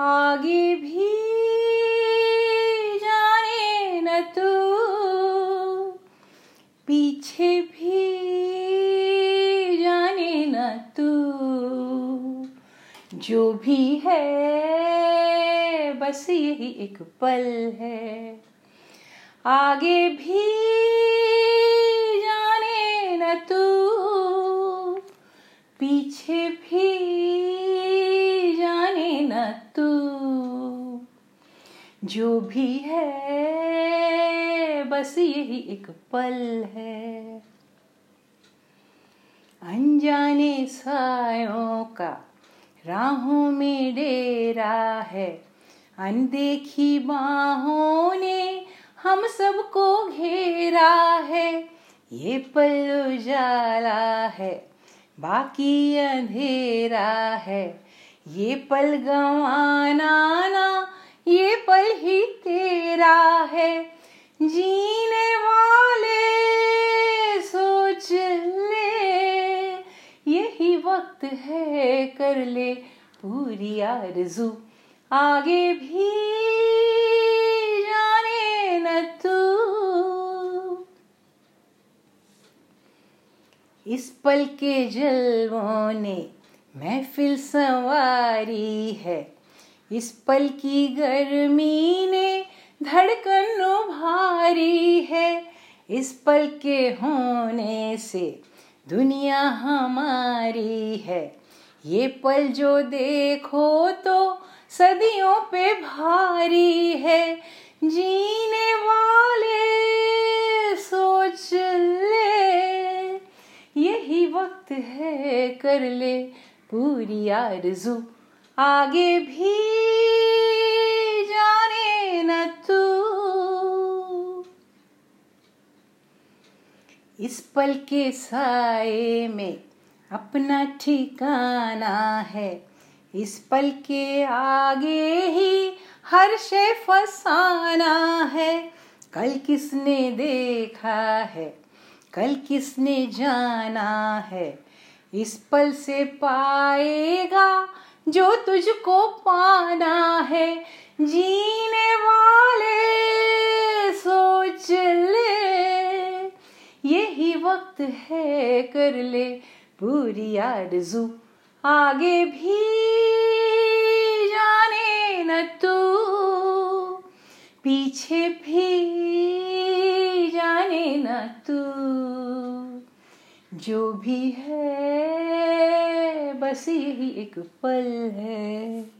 आगे भी जाने न तू। पीछे भी जाने न तू। जो भी है, बस यही एक पल है। आगे भी जो भी है, बस यही एक पल है। अनजाने सायों का राहों में डेरा है। अनदेखी बाहों ने हम सबको घेरा है। ये पल उजाला है, बाकी अंधेरा है। ये पल गंवाना ना जीने वाले सोच ले। यही वक्त है, कर ले पूरी आरज़ू। आगे भी जाने न तू। इस पल के जलवों ने महफिल संवारी है। इस पल की गर्मी ने धड़कन भारी है इस पल के होने से। दुनिया हमारी है। ये पल जो देखो तो सदियों पे भारी है। जीने वाले सोच ले। यही वक्त है कर ले पूरी आरज़ू। आगे भी तू इस पल के साए में अपना ठिकाना है। इस पल के आगे ही हर शे फसाना है। कल किसने देखा है? कल किसने जाना है? इस पल से पाएगा जो तुझको पाना है। जीने वक्त है, कर ले पूरी आरज़ू। आगे भी जाने न तू। पीछे भी जाने न तू। जो भी है, बस यही एक पल है।